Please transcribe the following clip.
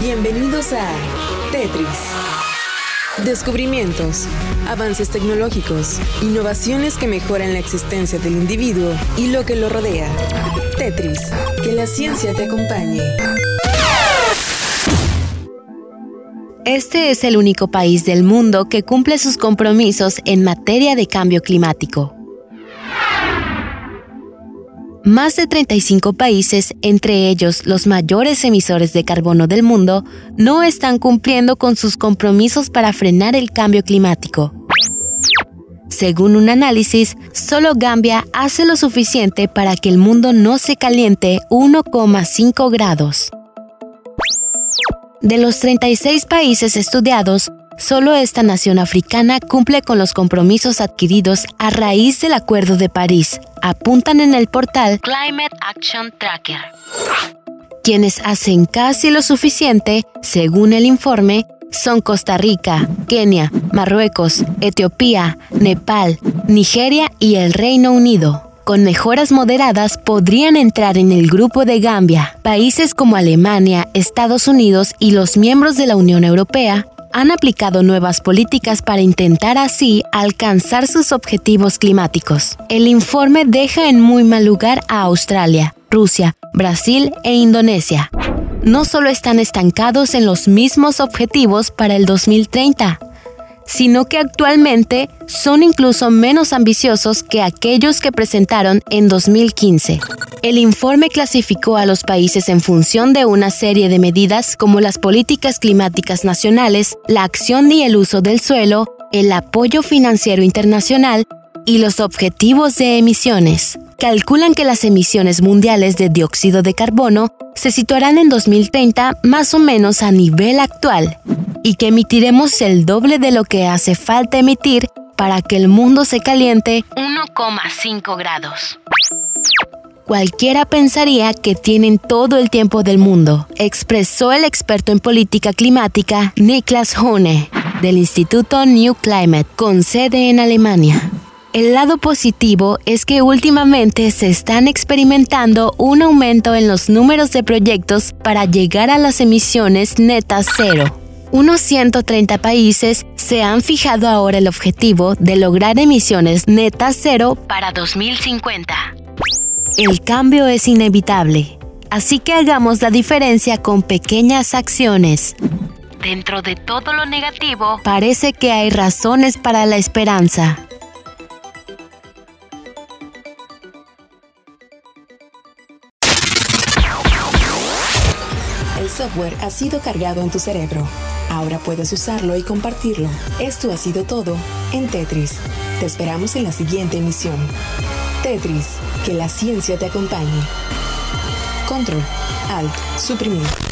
Bienvenidos a Tetris. Descubrimientos, avances tecnológicos, innovaciones que mejoran la existencia del individuo y lo que lo rodea. Tetris, que la ciencia te acompañe. Este es el único país del mundo que cumple sus compromisos en materia de cambio climático. Más de 35 países, entre ellos los mayores emisores de carbono del mundo, no están cumpliendo con sus compromisos para frenar el cambio climático. Según un análisis, solo Gambia hace lo suficiente para que el mundo no se caliente 1,5 grados. De los 36 países estudiados, Solo esta nación africana cumple con los compromisos adquiridos a raíz del Acuerdo de París, apuntan en el portal Climate Action Tracker. Quienes hacen casi lo suficiente, según el informe, son Costa Rica, Kenia, Marruecos, Etiopía, Nepal, Nigeria y el Reino Unido. Con mejoras moderadas podrían entrar en el grupo de Gambia. Países como Alemania, Estados Unidos y los miembros de la Unión Europea han aplicado nuevas políticas para intentar así alcanzar sus objetivos climáticos. El informe deja en muy mal lugar a Australia, Rusia, Brasil e Indonesia. No solo están estancados en los mismos objetivos para el 2030, sino que actualmente son incluso menos ambiciosos que aquellos que presentaron en 2015. El informe clasificó a los países en función de una serie de medidas como las políticas climáticas nacionales, la acción y el uso del suelo, el apoyo financiero internacional y los objetivos de emisiones. Calculan que las emisiones mundiales de dióxido de carbono se situarán en 2030 más o menos a nivel actual y que emitiremos el doble de lo que hace falta emitir para que el mundo se caliente 1,5 grados. Cualquiera pensaría que tienen todo el tiempo del mundo, expresó el experto en política climática Niklas Hone, del Instituto New Climate, con sede en Alemania. El lado positivo es que últimamente se están experimentando un aumento en los números de proyectos para llegar a las emisiones netas cero. Unos 130 países se han fijado ahora el objetivo de lograr emisiones netas cero para 2050. El cambio es inevitable, así que hagamos la diferencia con pequeñas acciones. Dentro de todo lo negativo, parece que hay razones para la esperanza. El software ha sido cargado en tu cerebro. Ahora puedes usarlo y compartirlo. Esto ha sido todo en Tetris. Te esperamos en la siguiente emisión. Tetris, que la ciencia te acompañe. Control, Alt, suprimir.